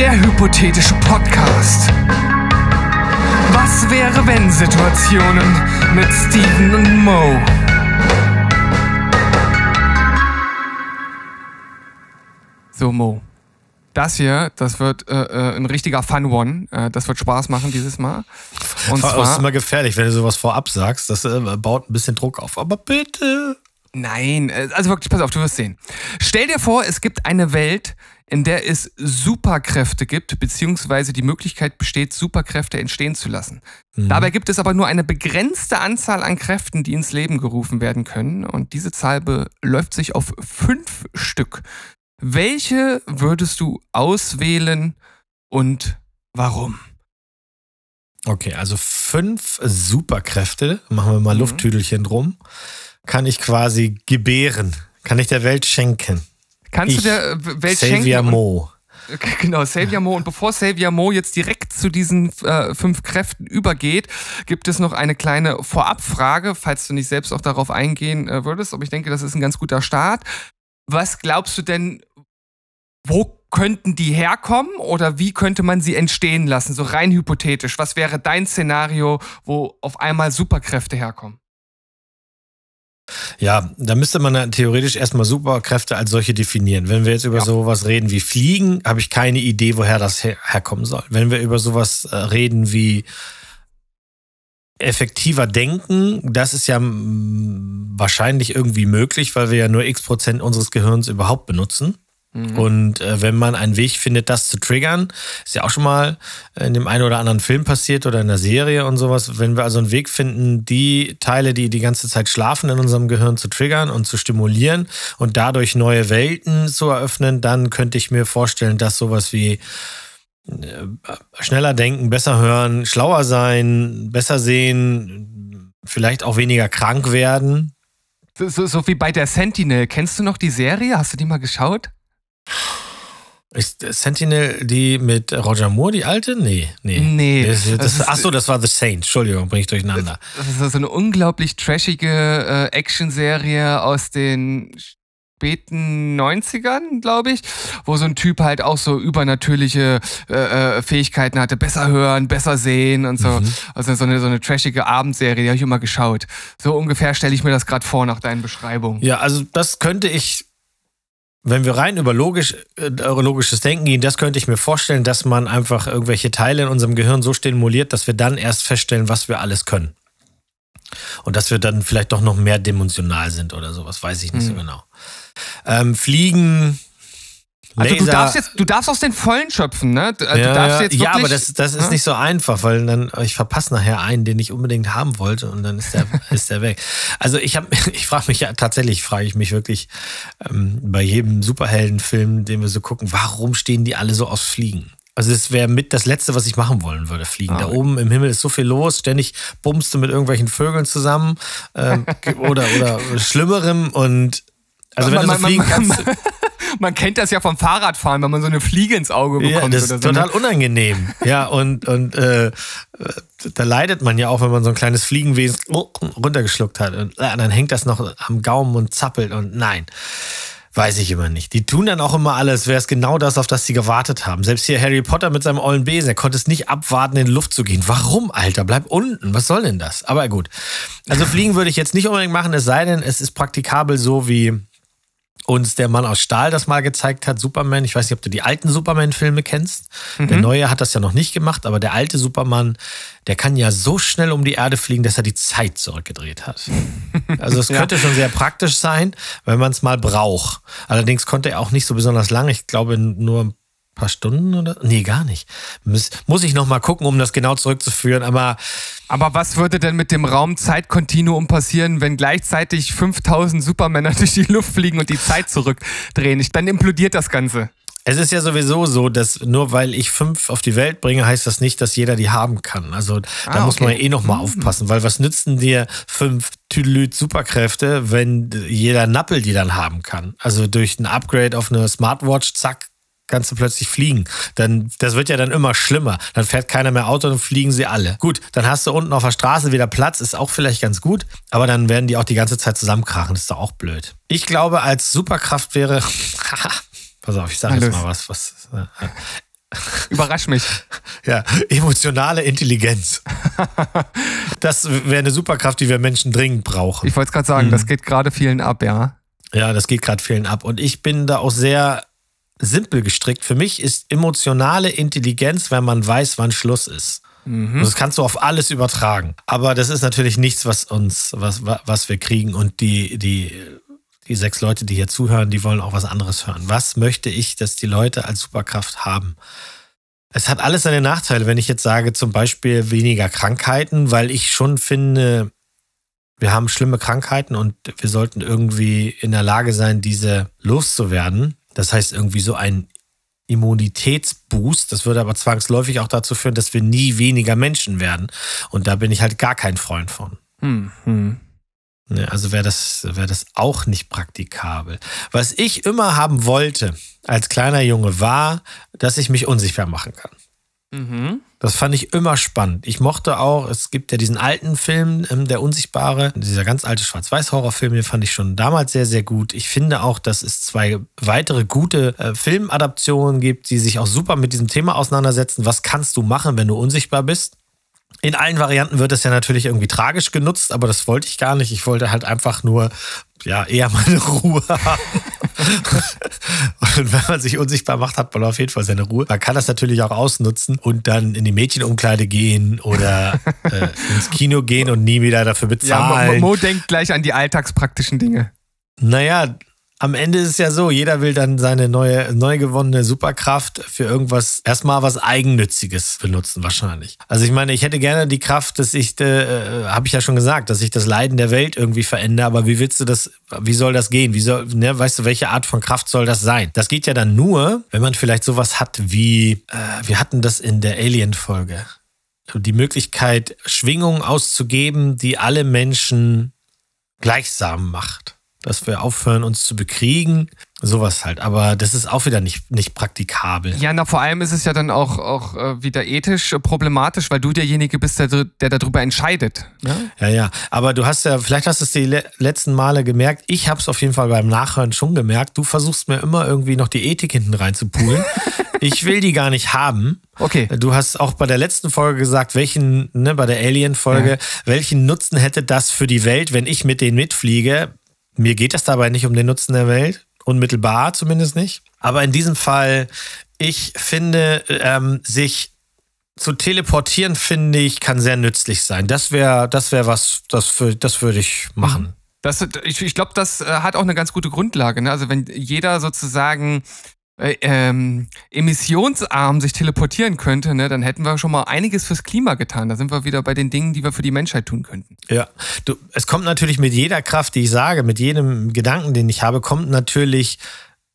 Der hypothetische Podcast. Was wäre wenn Situationen mit Steven und Mo? So, Mo. Das hier, das wird äh, äh, ein richtiger Fun-One. Äh, das wird Spaß machen dieses Mal. Und zwar, das ist immer gefährlich, wenn du sowas vorab sagst. Das äh, baut ein bisschen Druck auf. Aber bitte. Nein, äh, also wirklich, pass auf, du wirst sehen. Stell dir vor, es gibt eine Welt, in der es Superkräfte gibt, beziehungsweise die Möglichkeit besteht, Superkräfte entstehen zu lassen. Mhm. Dabei gibt es aber nur eine begrenzte Anzahl an Kräften, die ins Leben gerufen werden können. Und diese Zahl beläuft sich auf fünf Stück. Welche würdest du auswählen und warum? Okay, also fünf Superkräfte, machen wir mal mhm. Lufttüdelchen drum, kann ich quasi gebären, kann ich der Welt schenken. Kannst ich, du der Welt Xavier schenken? Mo. Genau, Xavier Mo. Und bevor Xavier Mo jetzt direkt zu diesen äh, fünf Kräften übergeht, gibt es noch eine kleine Vorabfrage, falls du nicht selbst auch darauf eingehen äh, würdest. Aber ich denke, das ist ein ganz guter Start. Was glaubst du denn, wo könnten die herkommen oder wie könnte man sie entstehen lassen? So rein hypothetisch. Was wäre dein Szenario, wo auf einmal Superkräfte herkommen? Ja, da müsste man theoretisch erstmal Superkräfte als solche definieren. Wenn wir jetzt über ja. sowas reden wie Fliegen, habe ich keine Idee, woher das her herkommen soll. Wenn wir über sowas äh, reden wie effektiver denken, das ist ja wahrscheinlich irgendwie möglich, weil wir ja nur x Prozent unseres Gehirns überhaupt benutzen. Mhm. Und äh, wenn man einen Weg findet, das zu triggern, ist ja auch schon mal in dem einen oder anderen Film passiert oder in der Serie und sowas. Wenn wir also einen Weg finden, die Teile, die die ganze Zeit schlafen in unserem Gehirn zu triggern und zu stimulieren und dadurch neue Welten zu eröffnen, dann könnte ich mir vorstellen, dass sowas wie äh, schneller denken, besser hören, schlauer sein, besser sehen, vielleicht auch weniger krank werden. So, so, so wie bei der Sentinel. Kennst du noch die Serie? Hast du die mal geschaut? Ist Sentinel die mit Roger Moore, die alte? Nee, nee. Nee. Das, das, das achso, das war The Saint. Entschuldigung, bring ich durcheinander. Das ist so eine unglaublich trashige äh, Actionserie aus den späten 90ern, glaube ich, wo so ein Typ halt auch so übernatürliche äh, äh, Fähigkeiten hatte, besser hören, besser sehen und so. Mhm. Also so eine, so eine trashige Abendserie, die habe ich immer geschaut. So ungefähr stelle ich mir das gerade vor nach deinen Beschreibungen. Ja, also das könnte ich wenn wir rein über logisch, äh, logisches Denken gehen, das könnte ich mir vorstellen, dass man einfach irgendwelche Teile in unserem Gehirn so stimuliert, dass wir dann erst feststellen, was wir alles können. Und dass wir dann vielleicht doch noch mehr dimensional sind oder sowas, weiß ich nicht mhm. so genau. Ähm, Fliegen, also du darfst jetzt, du darfst aus den Vollen schöpfen, ne? Du, ja, darfst jetzt ja, aber das, das ist hm? nicht so einfach, weil dann ich verpasse nachher einen, den ich unbedingt haben wollte und dann ist der, ist der weg. Also ich habe, ich frage mich ja tatsächlich, frage ich mich wirklich ähm, bei jedem Superheldenfilm, den wir so gucken, warum stehen die alle so aus Fliegen? Also es wäre mit das Letzte, was ich machen wollen würde, fliegen. Ah, da oben im Himmel ist so viel los, ständig bummst du mit irgendwelchen Vögeln zusammen ähm, oder, oder Schlimmerem und also wenn man, du so fliegen man, kannst. Man kennt das ja vom Fahrradfahren, wenn man so eine Fliege ins Auge bekommt. Ja, das ist so, total ne? unangenehm. ja, und, und äh, da leidet man ja auch, wenn man so ein kleines Fliegenwesen runtergeschluckt hat. Und äh, dann hängt das noch am Gaumen und zappelt und nein. Weiß ich immer nicht. Die tun dann auch immer alles, wäre es genau das, auf das sie gewartet haben. Selbst hier Harry Potter mit seinem ollen Besen, er konnte es nicht abwarten, in die Luft zu gehen. Warum, Alter? Bleib unten. Was soll denn das? Aber gut. Also fliegen würde ich jetzt nicht unbedingt machen, es sei denn, es ist praktikabel so wie uns der Mann aus Stahl das mal gezeigt hat, Superman. Ich weiß nicht, ob du die alten Superman-Filme kennst. Mhm. Der neue hat das ja noch nicht gemacht, aber der alte Superman, der kann ja so schnell um die Erde fliegen, dass er die Zeit zurückgedreht hat. Also es könnte ja. schon sehr praktisch sein, wenn man es mal braucht. Allerdings konnte er auch nicht so besonders lange. Ich glaube nur ein paar Stunden oder? Nee, gar nicht. Muss, muss ich noch mal gucken, um das genau zurückzuführen. Aber aber was würde denn mit dem Raumzeitkontinuum passieren, wenn gleichzeitig 5000 Supermänner durch die Luft fliegen und die Zeit zurückdrehen? Dann implodiert das Ganze. Es ist ja sowieso so, dass nur weil ich fünf auf die Welt bringe, heißt das nicht, dass jeder die haben kann. Also da ah, muss man ja eh noch mal hm. aufpassen, weil was nützen dir fünf Tüdelüt Superkräfte, wenn jeder Nappel die dann haben kann? Also durch ein Upgrade auf eine Smartwatch, zack, kannst du plötzlich fliegen. Dann, das wird ja dann immer schlimmer. Dann fährt keiner mehr Auto und fliegen sie alle. Gut, dann hast du unten auf der Straße wieder Platz, ist auch vielleicht ganz gut, aber dann werden die auch die ganze Zeit zusammenkrachen. Das ist doch auch blöd. Ich glaube, als Superkraft wäre, pass auf, ich sage jetzt mal was, was, Überrasch mich. Ja, emotionale Intelligenz. Das wäre eine Superkraft, die wir Menschen dringend brauchen. Ich wollte es gerade sagen, mhm. das geht gerade vielen ab, ja. Ja, das geht gerade vielen ab. Und ich bin da auch sehr simpel gestrickt. Für mich ist emotionale Intelligenz, wenn man weiß, wann Schluss ist. Mhm. Das kannst du auf alles übertragen. Aber das ist natürlich nichts, was uns, was, was wir kriegen. Und die, die, die sechs Leute, die hier zuhören, die wollen auch was anderes hören. Was möchte ich, dass die Leute als Superkraft haben? Es hat alles seine Nachteile, wenn ich jetzt sage, zum Beispiel weniger Krankheiten, weil ich schon finde, wir haben schlimme Krankheiten und wir sollten irgendwie in der Lage sein, diese loszuwerden. Das heißt, irgendwie so ein Immunitätsboost. Das würde aber zwangsläufig auch dazu führen, dass wir nie weniger Menschen werden. Und da bin ich halt gar kein Freund von. Hm, hm. Ne, also wäre das, wär das auch nicht praktikabel. Was ich immer haben wollte als kleiner Junge war, dass ich mich unsichtbar machen kann. Mhm. Das fand ich immer spannend. Ich mochte auch, es gibt ja diesen alten Film, ähm, Der Unsichtbare, dieser ganz alte Schwarz-Weiß-Horrorfilm, den fand ich schon damals sehr, sehr gut. Ich finde auch, dass es zwei weitere gute äh, Filmadaptionen gibt, die sich auch super mit diesem Thema auseinandersetzen. Was kannst du machen, wenn du unsichtbar bist? In allen Varianten wird es ja natürlich irgendwie tragisch genutzt, aber das wollte ich gar nicht. Ich wollte halt einfach nur, ja, eher meine Ruhe haben. Und wenn man sich unsichtbar macht, hat man auf jeden Fall seine Ruhe. Man kann das natürlich auch ausnutzen und dann in die Mädchenumkleide gehen oder äh, ins Kino gehen und nie wieder dafür bezahlen. Ja, Mo, Mo denkt gleich an die alltagspraktischen Dinge. Naja, am Ende ist es ja so, jeder will dann seine neue, neu gewonnene Superkraft für irgendwas, erstmal was Eigennütziges benutzen, wahrscheinlich. Also ich meine, ich hätte gerne die Kraft, dass ich, äh, habe ich ja schon gesagt, dass ich das Leiden der Welt irgendwie verändere, aber wie willst du das, wie soll das gehen? Wie soll, ne, weißt du, welche Art von Kraft soll das sein? Das geht ja dann nur, wenn man vielleicht sowas hat wie, äh, wir hatten das in der Alien-Folge. Die Möglichkeit, Schwingungen auszugeben, die alle Menschen gleichsam macht dass wir aufhören, uns zu bekriegen. Sowas halt. Aber das ist auch wieder nicht, nicht praktikabel. Ja, na, vor allem ist es ja dann auch, auch äh, wieder ethisch problematisch, weil du derjenige bist, der, der darüber entscheidet. Ne? Ja, ja. Aber du hast ja, vielleicht hast du es die le letzten Male gemerkt. Ich habe es auf jeden Fall beim Nachhören schon gemerkt. Du versuchst mir immer irgendwie noch die Ethik hinten reinzupulen. ich will die gar nicht haben. Okay. Du hast auch bei der letzten Folge gesagt, welchen, ne, bei der Alien-Folge, ja. welchen Nutzen hätte das für die Welt, wenn ich mit denen mitfliege? Mir geht es dabei nicht um den Nutzen der Welt, unmittelbar zumindest nicht. Aber in diesem Fall, ich finde, ähm, sich zu teleportieren, finde ich, kann sehr nützlich sein. Das wäre das wär was, das, das würde ich machen. Das, ich ich glaube, das äh, hat auch eine ganz gute Grundlage. Ne? Also wenn jeder sozusagen äh, ähm, emissionsarm sich teleportieren könnte, ne, dann hätten wir schon mal einiges fürs Klima getan. Da sind wir wieder bei den Dingen, die wir für die Menschheit tun könnten. Ja, du, es kommt natürlich mit jeder Kraft, die ich sage, mit jedem Gedanken, den ich habe, kommt natürlich,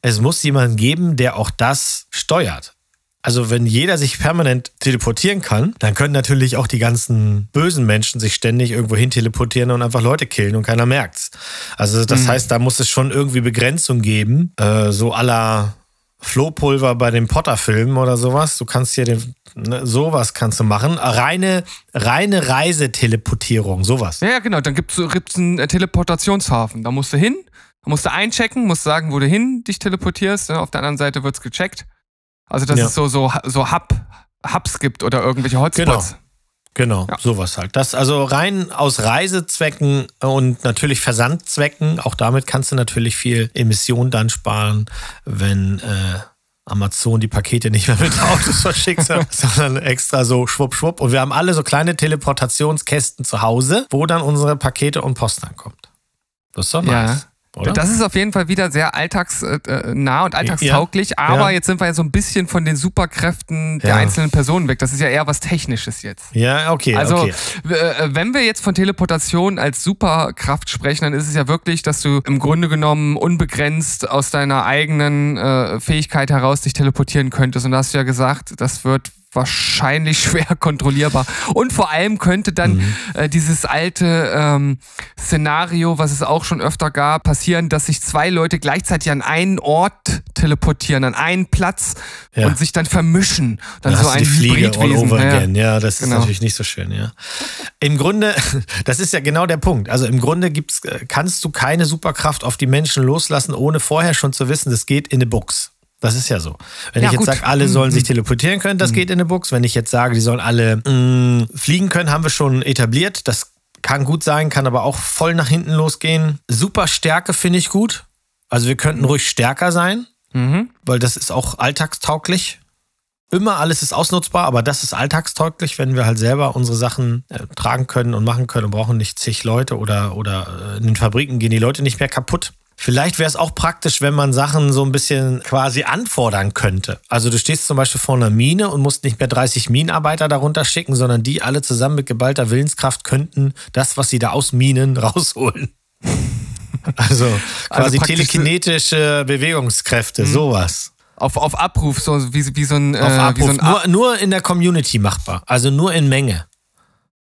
es muss jemanden geben, der auch das steuert. Also wenn jeder sich permanent teleportieren kann, dann können natürlich auch die ganzen bösen Menschen sich ständig irgendwo hin teleportieren und einfach Leute killen und keiner merkt's. Also das mhm. heißt, da muss es schon irgendwie Begrenzung geben, äh, so aller Flohpulver bei den Potter-Filmen oder sowas. Du kannst hier den, ne, sowas kannst du machen. Reine, reine Reiseteleportierung, sowas. Ja, genau. Dann gibt es einen äh, Teleportationshafen. Da musst du hin, da musst du einchecken, musst sagen, wo du hin dich teleportierst. Auf der anderen Seite wird es gecheckt. Also, dass ja. es so, so, so Hub, Hubs gibt oder irgendwelche Hotspots. Genau. Genau, ja. sowas halt. Das also rein aus Reisezwecken und natürlich Versandzwecken. Auch damit kannst du natürlich viel Emissionen dann sparen, wenn äh, Amazon die Pakete nicht mehr mit Autos verschickt, sondern extra so schwupp, schwupp. Und wir haben alle so kleine Teleportationskästen zu Hause, wo dann unsere Pakete und Post ankommt. Das ist doch nice. Ja. Oder? Das ist auf jeden Fall wieder sehr alltagsnah und alltagstauglich, ja, aber ja. jetzt sind wir ja so ein bisschen von den Superkräften der ja. einzelnen Personen weg. Das ist ja eher was Technisches jetzt. Ja, okay. Also, okay. Äh, wenn wir jetzt von Teleportation als Superkraft sprechen, dann ist es ja wirklich, dass du im Grunde genommen unbegrenzt aus deiner eigenen äh, Fähigkeit heraus dich teleportieren könntest. Und da hast du ja gesagt, das wird wahrscheinlich schwer kontrollierbar. Und vor allem könnte dann mhm. äh, dieses alte ähm, Szenario, was es auch schon öfter gab, passieren, dass sich zwei Leute gleichzeitig an einen Ort teleportieren, an einen Platz ja. und sich dann vermischen. Dann da so ein die Fliege all over ja. again. Ja, das genau. ist natürlich nicht so schön, ja. Im Grunde, das ist ja genau der Punkt. Also im Grunde gibt's, äh, kannst du keine Superkraft auf die Menschen loslassen, ohne vorher schon zu wissen, das geht in eine Box. Das ist ja so. Wenn ja, ich jetzt sage, alle sollen sich mhm. teleportieren können, das mhm. geht in der Books. Wenn ich jetzt sage, die sollen alle mh, mm, fliegen können, haben wir schon etabliert. Das kann gut sein, kann aber auch voll nach hinten losgehen. Super Stärke finde ich gut. Also wir könnten ruhig stärker sein, mhm. weil das ist auch alltagstauglich. Immer alles ist ausnutzbar, aber das ist alltagstauglich, wenn wir halt selber unsere Sachen äh, tragen können und machen können und brauchen nicht zig Leute oder, oder äh, in den Fabriken gehen die Leute nicht mehr kaputt. Vielleicht wäre es auch praktisch, wenn man Sachen so ein bisschen quasi anfordern könnte. Also du stehst zum Beispiel vor einer Mine und musst nicht mehr 30 Minenarbeiter darunter schicken, sondern die alle zusammen mit geballter Willenskraft könnten das, was sie da aus Minen rausholen. Also, also quasi also telekinetische Bewegungskräfte, mhm. sowas. Auf, auf Abruf, so wie, wie so ein, äh, Abruf. So ein nur, nur in der Community machbar, also nur in Menge.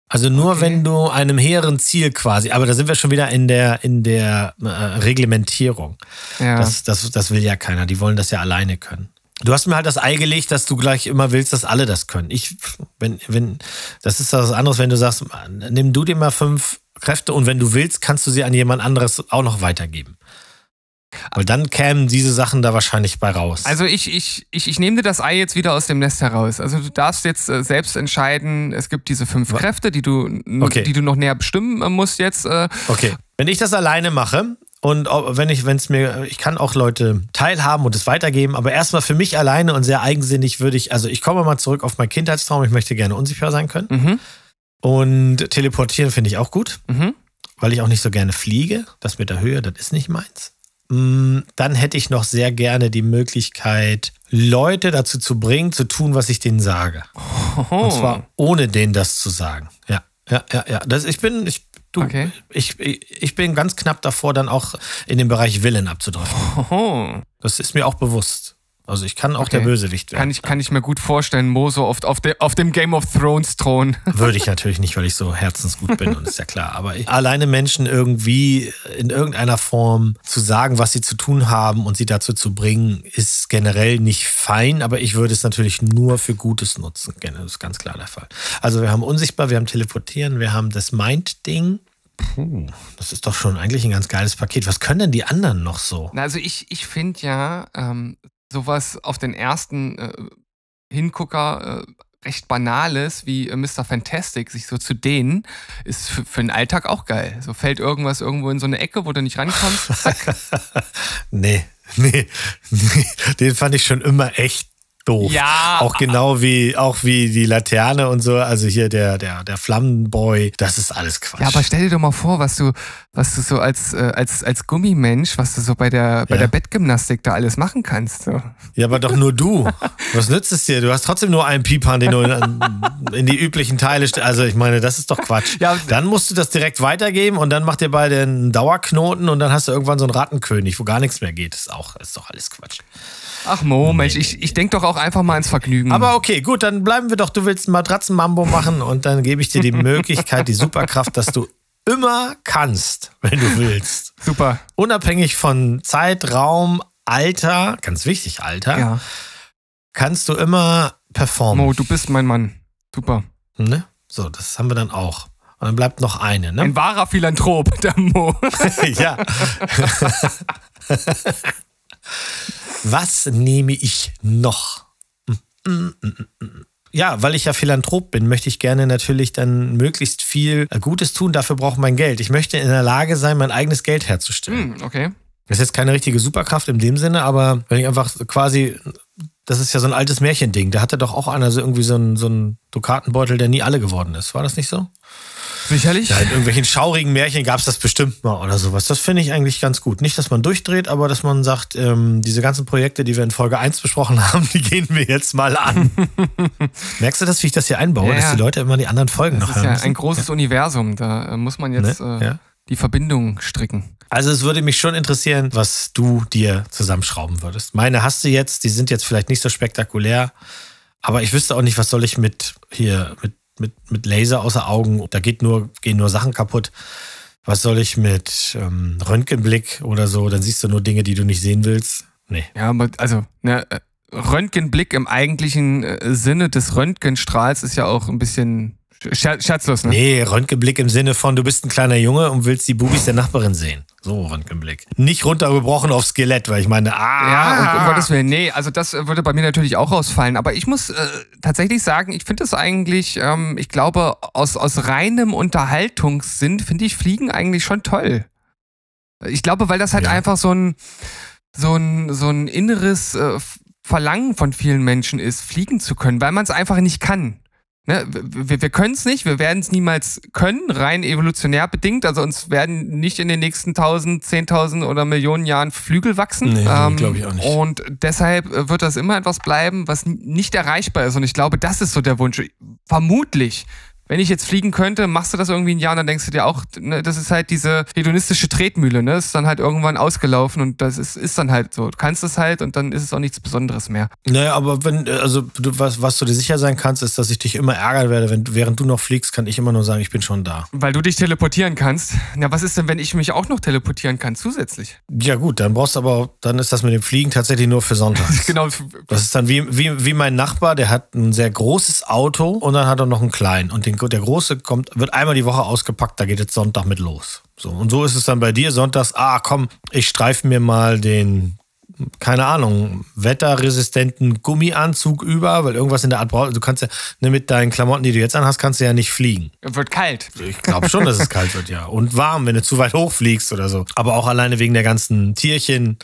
Also nur okay. wenn du einem hehren Ziel quasi, aber da sind wir schon wieder in der, in der äh, Reglementierung. Ja. Das, das, das will ja keiner, die wollen das ja alleine können. Du hast mir halt das Ei gelegt, dass du gleich immer willst, dass alle das können. Ich, wenn, wenn, das ist was anderes, wenn du sagst, nimm du dir mal fünf Kräfte und wenn du willst, kannst du sie an jemand anderes auch noch weitergeben. Weil dann kämen diese Sachen da wahrscheinlich bei raus. Also ich, ich, ich, ich nehme dir das Ei jetzt wieder aus dem Nest heraus. Also du darfst jetzt äh, selbst entscheiden, es gibt diese fünf Was? Kräfte, die du, okay. die du noch näher bestimmen äh, musst jetzt. Äh. Okay. Wenn ich das alleine mache, und wenn ich, wenn es mir, ich kann auch Leute teilhaben und es weitergeben, aber erstmal für mich alleine und sehr eigensinnig würde ich, also ich komme mal zurück auf meinen Kindheitstraum, ich möchte gerne unsichtbar sein können. Mhm. Und teleportieren finde ich auch gut, mhm. weil ich auch nicht so gerne fliege. Das mit der Höhe, das ist nicht meins. Mm, dann hätte ich noch sehr gerne die Möglichkeit, Leute dazu zu bringen, zu tun, was ich denen sage. Oh. Und zwar ohne denen das zu sagen. Ja, ja, ja, ja. Das, ich bin, ich, du, okay. ich, ich bin ganz knapp davor, dann auch in den Bereich Willen abzudrücken. Oh. Das ist mir auch bewusst. Also ich kann auch okay. der Bösewicht werden. Kann ich, kann ich mir gut vorstellen, Mo so oft auf, de, auf dem Game of Thrones Thron. Würde ich natürlich nicht, weil ich so herzensgut bin und ist ja klar. Aber ich, alleine Menschen irgendwie in irgendeiner Form zu sagen, was sie zu tun haben und sie dazu zu bringen, ist generell nicht fein. Aber ich würde es natürlich nur für Gutes nutzen. Das ist ganz klar der Fall. Also wir haben unsichtbar, wir haben teleportieren, wir haben das Mind-Ding. Puh, das ist doch schon eigentlich ein ganz geiles Paket. Was können denn die anderen noch so? Also ich, ich finde ja, ähm, sowas auf den ersten äh, Hingucker äh, recht Banales wie äh, Mr. Fantastic sich so zu dehnen, ist für, für den Alltag auch geil. So fällt irgendwas irgendwo in so eine Ecke, wo du nicht rankommst. nee, nee, nee, den fand ich schon immer echt doof. Ja. Auch genau wie, auch wie die Laterne und so. Also hier der, der, der Flammenboy. Das ist alles Quatsch. Ja, aber stell dir doch mal vor, was du, was du so als, äh, als, als Gummimensch, was du so bei der, bei ja. der Bettgymnastik da alles machen kannst. So. Ja, aber doch nur du. was nützt es dir? Du hast trotzdem nur einen Piepan, den du in, in die üblichen Teile stellst. Also ich meine, das ist doch Quatsch. Ja. Dann musst du das direkt weitergeben und dann macht ihr beide einen Dauerknoten und dann hast du irgendwann so einen Rattenkönig, wo gar nichts mehr geht. Das ist auch, ist doch alles Quatsch. Ach Mo, Mensch, ich, ich denke doch auch einfach mal ins Vergnügen. Aber okay, gut, dann bleiben wir doch. Du willst Matratzenmambo machen und dann gebe ich dir die Möglichkeit, die Superkraft, dass du immer kannst, wenn du willst. Super. Unabhängig von Zeit, Raum, Alter, ganz wichtig, Alter, ja. Kannst du immer performen. Mo, du bist mein Mann. Super. Ne? So, das haben wir dann auch. Und dann bleibt noch eine, ne? Ein wahrer Philanthrop, der Mo. ja. Was nehme ich noch? Ja, weil ich ja Philanthrop bin, möchte ich gerne natürlich dann möglichst viel Gutes tun. Dafür braucht mein Geld. Ich möchte in der Lage sein, mein eigenes Geld herzustellen. Hm, okay. Das ist jetzt keine richtige Superkraft in dem Sinne, aber wenn ich einfach quasi, das ist ja so ein altes Märchending. Da hatte doch auch einer so irgendwie so einen, so einen Dukatenbeutel, der nie alle geworden ist. War das nicht so? Sicherlich. Ja, in irgendwelchen schaurigen Märchen gab es das bestimmt mal oder sowas. Das finde ich eigentlich ganz gut. Nicht, dass man durchdreht, aber dass man sagt, ähm, diese ganzen Projekte, die wir in Folge 1 besprochen haben, die gehen wir jetzt mal an. Merkst du das, wie ich das hier einbaue, ja, dass die Leute immer die anderen Folgen das noch hören? Das ist ja ein großes. Universum. Da äh, muss man jetzt ne? äh, die Verbindung stricken. Also es würde mich schon interessieren, was du dir zusammenschrauben würdest. Meine hast du jetzt, die sind jetzt vielleicht nicht so spektakulär, aber ich wüsste auch nicht, was soll ich mit hier mit mit, mit Laser außer Augen, da geht nur, gehen nur Sachen kaputt. Was soll ich mit ähm, Röntgenblick oder so? Dann siehst du nur Dinge, die du nicht sehen willst. Nee. Ja, also, ne, Röntgenblick im eigentlichen äh, Sinne des Röntgenstrahls ist ja auch ein bisschen Scherzlos, ne? Nee, Röntgenblick im Sinne von, du bist ein kleiner Junge und willst die Bubis der Nachbarin sehen. So, Röntgenblick. Nicht runtergebrochen aufs Skelett, weil ich meine, ah. Ja, und um Gottes Willen, nee, also das würde bei mir natürlich auch rausfallen. Aber ich muss äh, tatsächlich sagen, ich finde es eigentlich, ähm, ich glaube, aus, aus reinem Unterhaltungssinn finde ich Fliegen eigentlich schon toll. Ich glaube, weil das halt ja. einfach so ein, so ein, so ein inneres äh, Verlangen von vielen Menschen ist, fliegen zu können, weil man es einfach nicht kann. Ne, wir, wir können es nicht, wir werden es niemals können, rein evolutionär bedingt. Also uns werden nicht in den nächsten 1000, 10.000 oder Millionen Jahren Flügel wachsen. Nee, ähm, glaube ich auch nicht. Und deshalb wird das immer etwas bleiben, was nicht erreichbar ist. Und ich glaube, das ist so der Wunsch. Vermutlich wenn ich jetzt fliegen könnte, machst du das irgendwie ein Jahr und dann denkst du dir auch, ne, das ist halt diese hedonistische Tretmühle, ne? Das ist dann halt irgendwann ausgelaufen und das ist, ist dann halt so. Du kannst es halt und dann ist es auch nichts Besonderes mehr. Naja, aber wenn, also du, was, was du dir sicher sein kannst, ist, dass ich dich immer ärgern werde. Wenn, während du noch fliegst, kann ich immer nur sagen, ich bin schon da. Weil du dich teleportieren kannst. Na, was ist denn, wenn ich mich auch noch teleportieren kann zusätzlich? Ja, gut, dann brauchst du aber, dann ist das mit dem Fliegen tatsächlich nur für Sonntag. genau. Das ist dann wie, wie, wie mein Nachbar, der hat ein sehr großes Auto und dann hat er noch einen kleinen. Und den, der große kommt, wird einmal die Woche ausgepackt, da geht jetzt Sonntag mit los. So, und so ist es dann bei dir sonntags, ah komm, ich streife mir mal den, keine Ahnung, wetterresistenten Gummianzug über, weil irgendwas in der Art braucht. Du kannst ja ne, mit deinen Klamotten, die du jetzt anhast, kannst du ja nicht fliegen. Wird kalt. Ich glaube schon, dass es kalt wird, ja. Und warm, wenn du zu weit hochfliegst oder so. Aber auch alleine wegen der ganzen Tierchen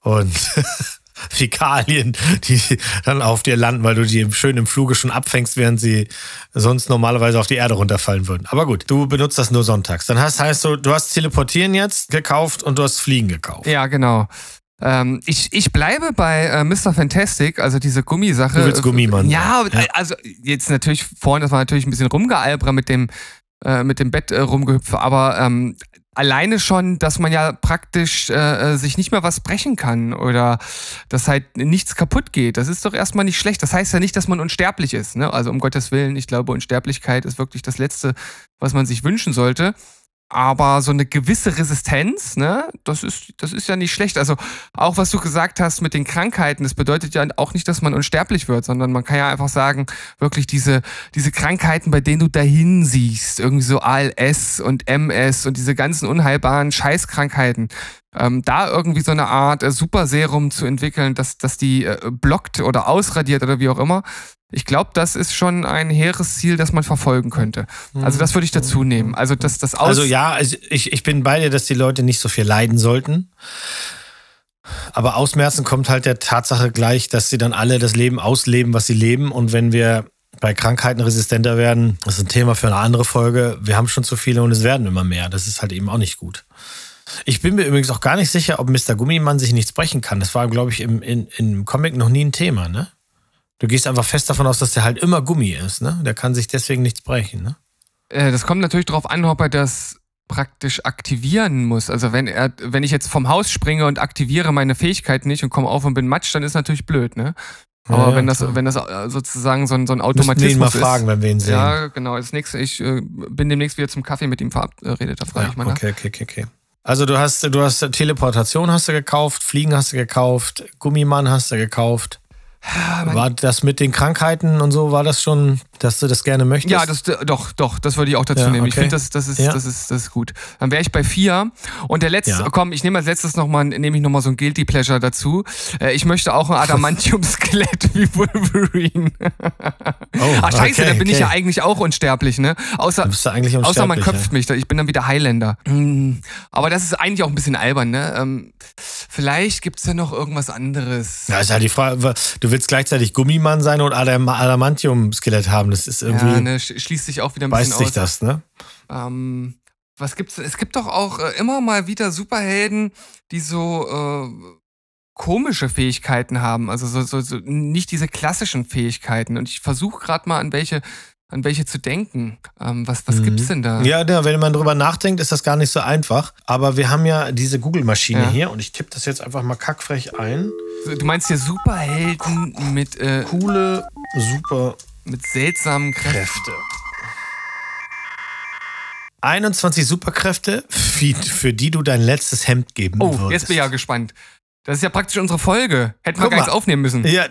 und Fäkalien, die dann auf dir landen, weil du die schön im Fluge schon abfängst, während sie sonst normalerweise auf die Erde runterfallen würden. Aber gut, du benutzt das nur sonntags. Dann heißt, heißt du, du hast Teleportieren jetzt gekauft und du hast Fliegen gekauft. Ja, genau. Ähm, ich, ich bleibe bei äh, Mr. Fantastic, also diese Gummisache. Du willst Gummimann. Ja, ja, also jetzt natürlich vorhin, das war natürlich ein bisschen rumgealbert mit dem äh, mit dem Bett äh, rumgehüpfe, aber ähm, alleine schon, dass man ja praktisch äh, äh, sich nicht mehr was brechen kann oder dass halt nichts kaputt geht. Das ist doch erstmal nicht schlecht. Das heißt ja nicht, dass man unsterblich ist. Ne? Also um Gottes Willen, ich glaube, Unsterblichkeit ist wirklich das Letzte, was man sich wünschen sollte. Aber so eine gewisse Resistenz, ne, das ist, das ist ja nicht schlecht. Also auch was du gesagt hast mit den Krankheiten, das bedeutet ja auch nicht, dass man unsterblich wird, sondern man kann ja einfach sagen, wirklich diese, diese Krankheiten, bei denen du dahin siehst, irgendwie so ALS und MS und diese ganzen unheilbaren Scheißkrankheiten, ähm, da irgendwie so eine Art äh, Superserum zu entwickeln, dass, dass die äh, blockt oder ausradiert oder wie auch immer, ich glaube, das ist schon ein hehres Ziel, das man verfolgen könnte. Also das würde ich dazu nehmen. Also das, das Aus Also ja, also ich, ich bin bei dir, dass die Leute nicht so viel leiden sollten. Aber Ausmerzen kommt halt der Tatsache gleich, dass sie dann alle das Leben ausleben, was sie leben. Und wenn wir bei Krankheiten resistenter werden, das ist ein Thema für eine andere Folge. Wir haben schon zu viele und es werden immer mehr. Das ist halt eben auch nicht gut. Ich bin mir übrigens auch gar nicht sicher, ob Mr. Gummimann sich nichts brechen kann. Das war, glaube ich, im, in, im Comic noch nie ein Thema, ne? Du gehst einfach fest davon aus, dass der halt immer Gummi ist, ne? Der kann sich deswegen nichts brechen, ne? Äh, das kommt natürlich darauf an, ob er das praktisch aktivieren muss. Also wenn er, wenn ich jetzt vom Haus springe und aktiviere meine Fähigkeit nicht und komme auf und bin matsch, dann ist natürlich blöd, ne? Aber ja, wenn das, wenn das äh, sozusagen so ein, so ein Automatismus ihn mal fragen, wenn wir ihn sehen. Ja, genau. Das nächste, ich äh, bin demnächst wieder zum Kaffee mit ihm verabredet, da frage ja, ich mal okay, Okay, okay, okay. Also du hast, du hast Teleportation hast du gekauft, Fliegen hast du gekauft, Gummimann hast du gekauft. War das mit den Krankheiten und so, war das schon, dass du das gerne möchtest? Ja, das, doch, doch, das würde ich auch dazu ja, nehmen. Okay. Ich finde, das, das, ist, ja. das, ist, das ist gut. Dann wäre ich bei vier. Und der letzte, ja. komm, ich nehme als letztes nochmal, nehme ich nochmal so ein Guilty Pleasure dazu. Äh, ich möchte auch ein Adamantium-Skelett wie Wolverine. Oh, Ach, scheiße, okay, da bin okay. ich ja eigentlich auch unsterblich, ne? Außer, außer man köpft mich, ich bin dann wieder Highlander. Hm, aber das ist eigentlich auch ein bisschen albern, ne? Ähm, vielleicht gibt es ja noch irgendwas anderes. Ja, ist ja die Frage, du willst gleichzeitig Gummimann sein und Adam Adamantium-Skelett haben. Das ist irgendwie. Ja, ne, schließt sich auch wieder ein bisschen aus. sich das, ne? Ähm, was gibt's? Es gibt doch auch äh, immer mal wieder Superhelden, die so äh, komische Fähigkeiten haben. Also so, so, so nicht diese klassischen Fähigkeiten. Und ich versuche gerade mal an welche an welche zu denken. Ähm, was was mhm. gibt's denn da? Ja, ja, wenn man drüber nachdenkt, ist das gar nicht so einfach. Aber wir haben ja diese Google-Maschine ja. hier und ich tippe das jetzt einfach mal kackfrech ein. Du meinst hier Superhelden mit äh, coole, super mit seltsamen Kräften. 21 Superkräfte, für die du dein letztes Hemd geben oh, würdest. Oh, jetzt bin ich ja gespannt. Das ist ja praktisch unsere Folge. Hätten wir gar nichts aufnehmen müssen. Ja,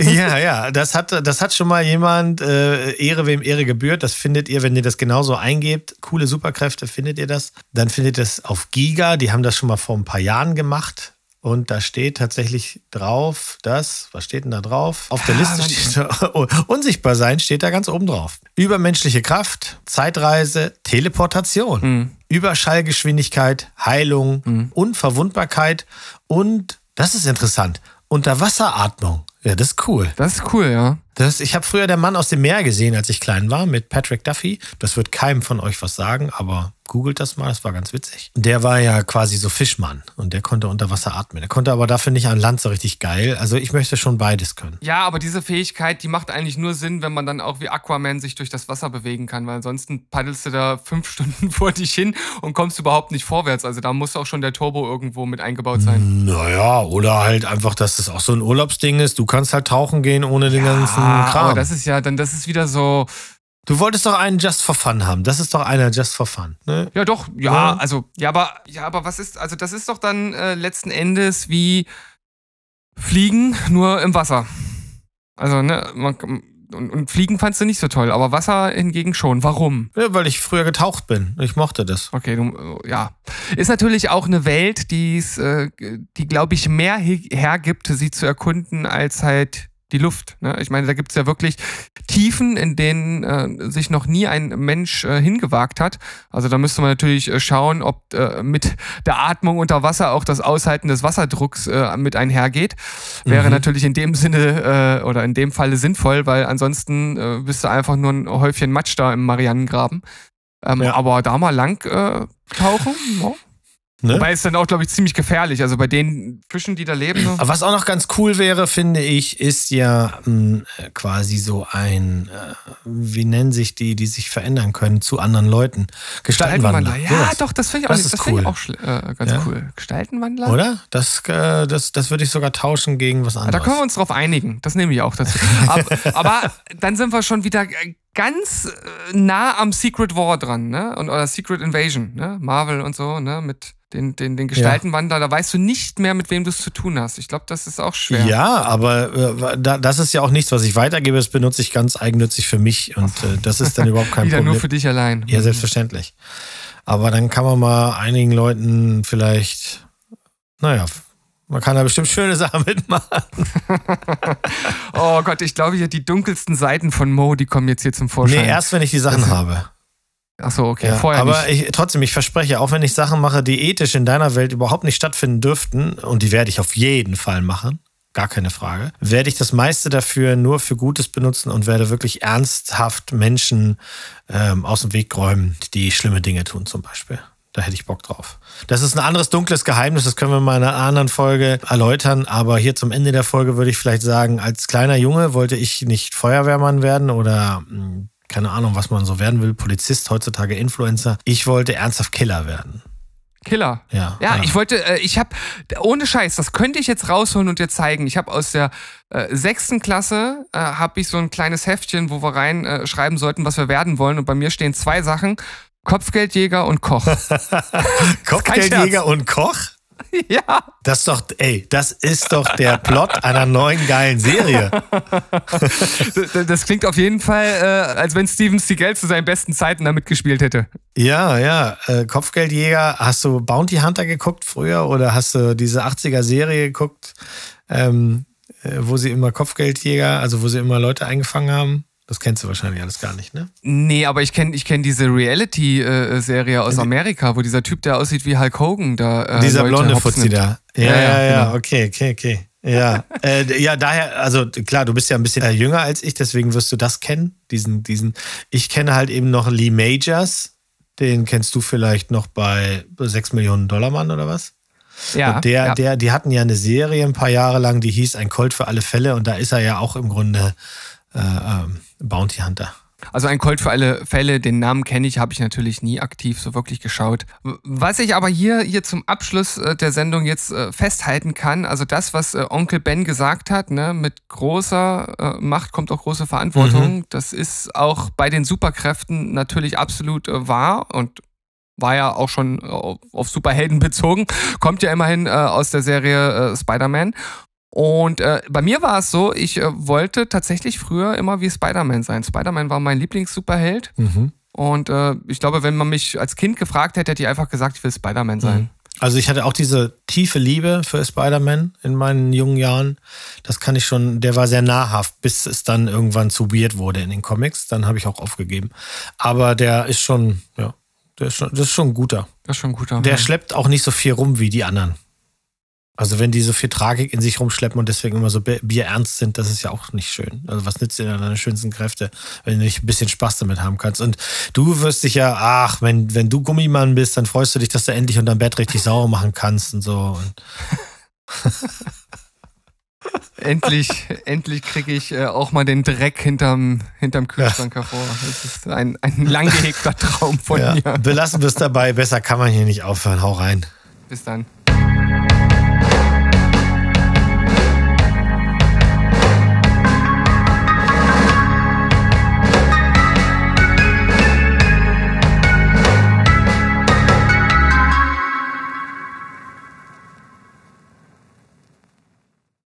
ja, ja. Das hat, das hat schon mal jemand, äh, Ehre wem Ehre gebührt. Das findet ihr, wenn ihr das genauso eingebt. Coole Superkräfte, findet ihr das. Dann findet ihr das auf Giga. Die haben das schon mal vor ein paar Jahren gemacht. Und da steht tatsächlich drauf, dass, was steht denn da drauf? Auf der Liste steht da, unsichtbar sein steht da ganz oben drauf. Übermenschliche Kraft, Zeitreise, Teleportation, mhm. Überschallgeschwindigkeit, Heilung, mhm. Unverwundbarkeit und, das ist interessant, Unterwasseratmung. Ja, das ist cool. Das ist cool, ja. Das, ich habe früher der Mann aus dem Meer gesehen, als ich klein war, mit Patrick Duffy. Das wird keinem von euch was sagen, aber googelt das mal, das war ganz witzig. Der war ja quasi so Fischmann und der konnte unter Wasser atmen. Der konnte aber dafür nicht an Land so richtig geil. Also ich möchte schon beides können. Ja, aber diese Fähigkeit, die macht eigentlich nur Sinn, wenn man dann auch wie Aquaman sich durch das Wasser bewegen kann, weil ansonsten paddelst du da fünf Stunden vor dich hin und kommst überhaupt nicht vorwärts. Also da muss auch schon der Turbo irgendwo mit eingebaut sein. Naja, oder halt einfach, dass das auch so ein Urlaubsding ist. Du kannst halt tauchen gehen ohne den ganzen Kram. Aber das ist ja, dann das ist wieder so Du wolltest doch einen Just for Fun haben. Das ist doch einer Just for Fun. Ne? Ja, doch. Ja, ja, also, ja, aber, ja, aber was ist, also das ist doch dann äh, letzten Endes wie Fliegen, nur im Wasser. Also, ne, man, und, und, Fliegen fandst du nicht so toll, aber Wasser hingegen schon. Warum? Ja, weil ich früher getaucht bin. Ich mochte das. Okay, du, ja. Ist natürlich auch eine Welt, die's, äh, die, glaube ich, mehr hergibt, sie zu erkunden, als halt die Luft. Ne? Ich meine, da gibt es ja wirklich Tiefen, in denen äh, sich noch nie ein Mensch äh, hingewagt hat. Also da müsste man natürlich äh, schauen, ob äh, mit der Atmung unter Wasser auch das Aushalten des Wasserdrucks äh, mit einhergeht. Wäre mhm. natürlich in dem Sinne äh, oder in dem Falle sinnvoll, weil ansonsten bist du einfach nur ein Häufchen Matsch da im Marianengraben. Ähm, ja. Aber da mal lang tauchen, oh, Ne? Wobei es dann auch, glaube ich, ziemlich gefährlich. Also bei den Fischen, die da leben. Ne? Was auch noch ganz cool wäre, finde ich, ist ja mh, hm, quasi so ein, äh, wie nennen sich die, die sich verändern können zu anderen Leuten? Gestaltenwandler. Ja, so doch, das finde ich auch, das, das cool. Ich auch äh, ganz ja? cool. Gestaltenwandler? Oder? Das, äh, das, das würde ich sogar tauschen gegen was anderes. Da können wir uns drauf einigen. Das nehme ich auch dazu. aber, aber dann sind wir schon wieder ganz äh, nah am Secret War dran, ne? Und, oder Secret Invasion, ne? Marvel und so, ne? Mit den, den, den Gestaltenwandler, ja. da weißt du nicht mehr, mit wem du es zu tun hast. Ich glaube, das ist auch schwer. Ja, aber äh, da, das ist ja auch nichts, was ich weitergebe. Das benutze ich ganz eigennützig für mich und äh, das ist dann überhaupt kein Wieder Problem. nur für dich allein. Ja, selbstverständlich. Aber dann kann man mal einigen Leuten vielleicht, naja, man kann da bestimmt schöne Sachen mitmachen. oh Gott, ich glaube, hier die dunkelsten Seiten von Mo, die kommen jetzt hier zum Vorschein. Nee, erst wenn ich die Sachen das habe. Ach so, okay. Ja, Vorher aber ich, trotzdem, ich verspreche, auch wenn ich Sachen mache, die ethisch in deiner Welt überhaupt nicht stattfinden dürften, und die werde ich auf jeden Fall machen, gar keine Frage, werde ich das meiste dafür nur für Gutes benutzen und werde wirklich ernsthaft Menschen ähm, aus dem Weg räumen, die schlimme Dinge tun, zum Beispiel. Da hätte ich Bock drauf. Das ist ein anderes dunkles Geheimnis, das können wir mal in einer anderen Folge erläutern. Aber hier zum Ende der Folge würde ich vielleicht sagen, als kleiner Junge wollte ich nicht Feuerwehrmann werden oder hm, keine Ahnung, was man so werden will, Polizist, heutzutage Influencer. Ich wollte ernsthaft Killer werden. Killer. Ja. Ja, ja. ich wollte, äh, ich habe, ohne Scheiß, das könnte ich jetzt rausholen und dir zeigen. Ich habe aus der äh, sechsten Klasse, äh, habe ich so ein kleines Heftchen, wo wir rein äh, sollten, was wir werden wollen. Und bei mir stehen zwei Sachen. Kopfgeldjäger und Koch. Kopfgeldjäger und Koch? Ja. Das ist doch, ey, das ist doch der Plot einer neuen geilen Serie. das, klingt auf jeden Fall, äh, als wenn Steven Seagal zu seinen besten Zeiten damit gespielt hätte. Ja, ja. Äh, Kopfgeldjäger, hast du Bounty Hunter geguckt früher oder hast du diese 80er-Serie geguckt, ähm, äh, wo sie immer Kopfgeldjäger, also wo sie immer Leute eingefangen haben? Das kennst du wahrscheinlich alles gar nicht, ne? Nee, aber ich kenne ich kenn diese Reality-Serie aus Amerika, wo dieser Typ, der aussieht wie Hulk Hogan, da. Äh, dieser Leute blonde Fuzzi da. Ja, ja, ja, ja, genau. okay, okay, okay. Ja, äh, ja, daher, also klar, du bist ja ein bisschen jünger als ich, deswegen wirst du das kennen. Diesen, diesen. Ich kenne halt eben noch Lee Majors. Den kennst du vielleicht noch bei 6 Millionen Dollar Mann oder was? Ja. Und der, ja. der, die hatten ja eine Serie ein paar Jahre lang, die hieß Ein Colt für alle Fälle und da ist er ja auch im Grunde äh, ähm, Bounty Hunter. Also ein Colt für alle Fälle, den Namen kenne ich, habe ich natürlich nie aktiv so wirklich geschaut. Was ich aber hier, hier zum Abschluss äh, der Sendung jetzt äh, festhalten kann, also das, was äh, Onkel Ben gesagt hat, ne, mit großer Macht kommt auch große Verantwortung, mhm. das ist auch bei den Superkräften natürlich absolut wahr und war ja auch schon auf, Superhelden bezogen, kommt ja immerhin aus der Serie Spider-Man. Und äh, bei mir war es so, ich äh, wollte tatsächlich früher immer wie Spider-Man sein. Spider-Man war mein Lieblings-Superheld. Mhm. Und äh, ich glaube, wenn man mich als Kind gefragt hätte, hätte ich einfach gesagt, ich will Spider-Man sein. Mhm. Also ich hatte auch diese tiefe Liebe für Spider-Man in meinen jungen Jahren. Das kann ich schon, der war sehr nahrhaft, bis es dann irgendwann zu weird wurde in den Comics. Dann habe ich auch aufgegeben. Aber der ist schon, ja, der ist schon, das ist schon ein guter. Das ist schon ein guter. Der ja. schleppt auch nicht so viel rum wie die anderen. Also wenn die so viel Tragik in sich rumschleppen und deswegen immer so bierernst sind, das ist ja auch nicht schön. Also was nützt dir deine schönsten Kräfte, wenn du nicht ein bisschen Spaß damit haben kannst? Und du wirst dich ja, ach, wenn, wenn du Gummimann bist, dann freust du dich, dass du endlich unterm Bett richtig sauer machen kannst und so. endlich, endlich kriege ich äh, auch mal den Dreck hinterm, hinterm Kühlschrank ja. hervor. Das ist ein, ein lang gehegter Traum von ja. mir. Belassen wir es dabei. Besser kann man hier nicht aufhören. Hau rein. Bis dann.